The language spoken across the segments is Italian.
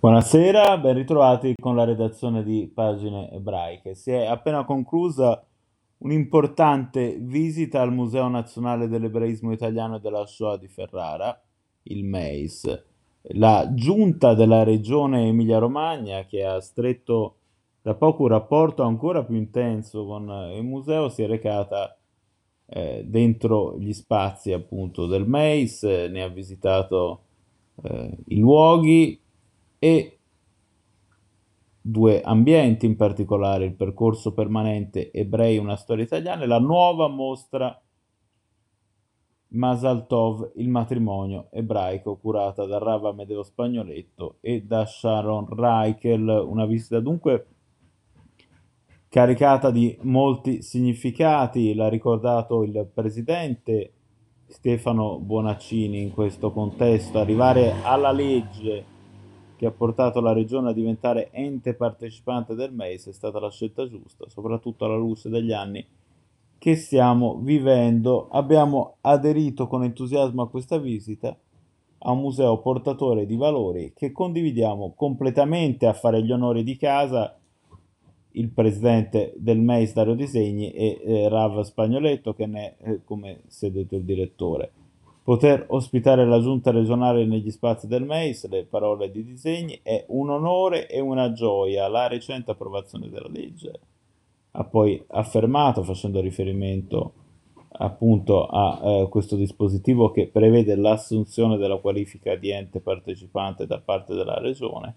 Buonasera, ben ritrovati con la redazione di Pagine Ebraiche. Si è appena conclusa un'importante visita al Museo Nazionale dell'Ebraismo Italiano e della Shoah di Ferrara, il MEIS. La giunta della regione Emilia-Romagna, che ha stretto da poco un rapporto ancora più intenso con il museo, si è recata eh, dentro gli spazi appunto del MEIS, ne ha visitato eh, i luoghi e due ambienti, in particolare il percorso permanente Ebrei, una storia italiana e la nuova mostra Masal Tov, il matrimonio ebraico, curata da Rav Amedeo Spagnoletto e da Sharon Reichel, una visita dunque caricata di molti significati, l'ha ricordato il presidente Stefano Bonaccini in questo contesto, arrivare alla legge che ha portato la regione a diventare ente partecipante del MEIS è stata la scelta giusta, soprattutto alla luce degli anni che stiamo vivendo. Abbiamo aderito con entusiasmo a questa visita a un museo portatore di valori che condividiamo completamente a fare gli onori di casa il presidente del MEIS Dario Disegni e eh, Rav Spagnoletto che ne è eh, come sedete il direttore. Poter ospitare la giunta regionale negli spazi del MEIS, le parole di disegni, è un onore e una gioia. La recente approvazione della legge ha poi affermato, facendo riferimento appunto a eh, questo dispositivo che prevede l'assunzione della qualifica di ente partecipante da parte della regione,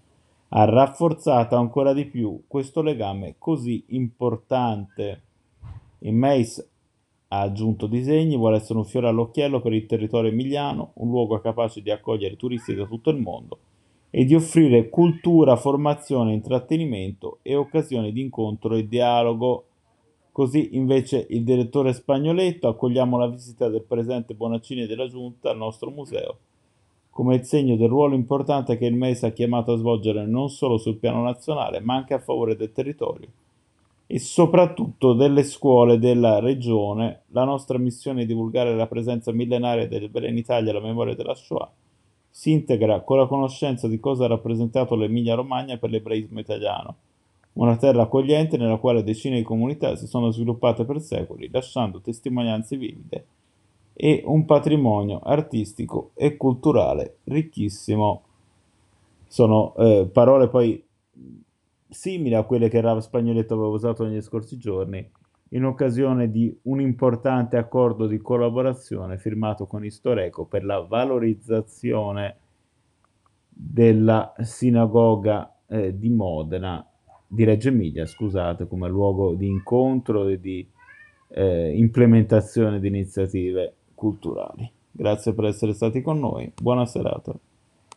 ha rafforzato ancora di più questo legame così importante. Il MEIS ha aggiunto disegni, vuole essere un fiore all'occhiello per il territorio emiliano, un luogo capace di accogliere turisti da tutto il mondo e di offrire cultura, formazione, intrattenimento e occasioni di incontro e dialogo. Così invece il direttore Spagnoletto accogliamo la visita del presidente Bonaccini della Giunta al nostro museo come il segno del ruolo importante che il MES ha chiamato a svolgere non solo sul piano nazionale ma anche a favore del territorio e soprattutto delle scuole della regione. La nostra missione è divulgare la presenza millenaria dell'Ebreo in Italia e la memoria della Shoah si integra con la conoscenza di cosa ha rappresentato l'Emilia Romagna per l'ebraismo italiano, una terra accogliente nella quale decine di comunità si sono sviluppate per secoli, lasciando testimonianze vivide e un patrimonio artistico e culturale ricchissimo. Sono eh, parole poi simili a quelle che Rav Spagnoletto aveva usato negli scorsi giorni in occasione di un importante accordo di collaborazione firmato con Istoreco per la valorizzazione della sinagoga eh, di Modena, di Reggio Emilia, scusate, come luogo di incontro e di eh, implementazione di iniziative culturali. Grazie per essere stati con noi, buona serata.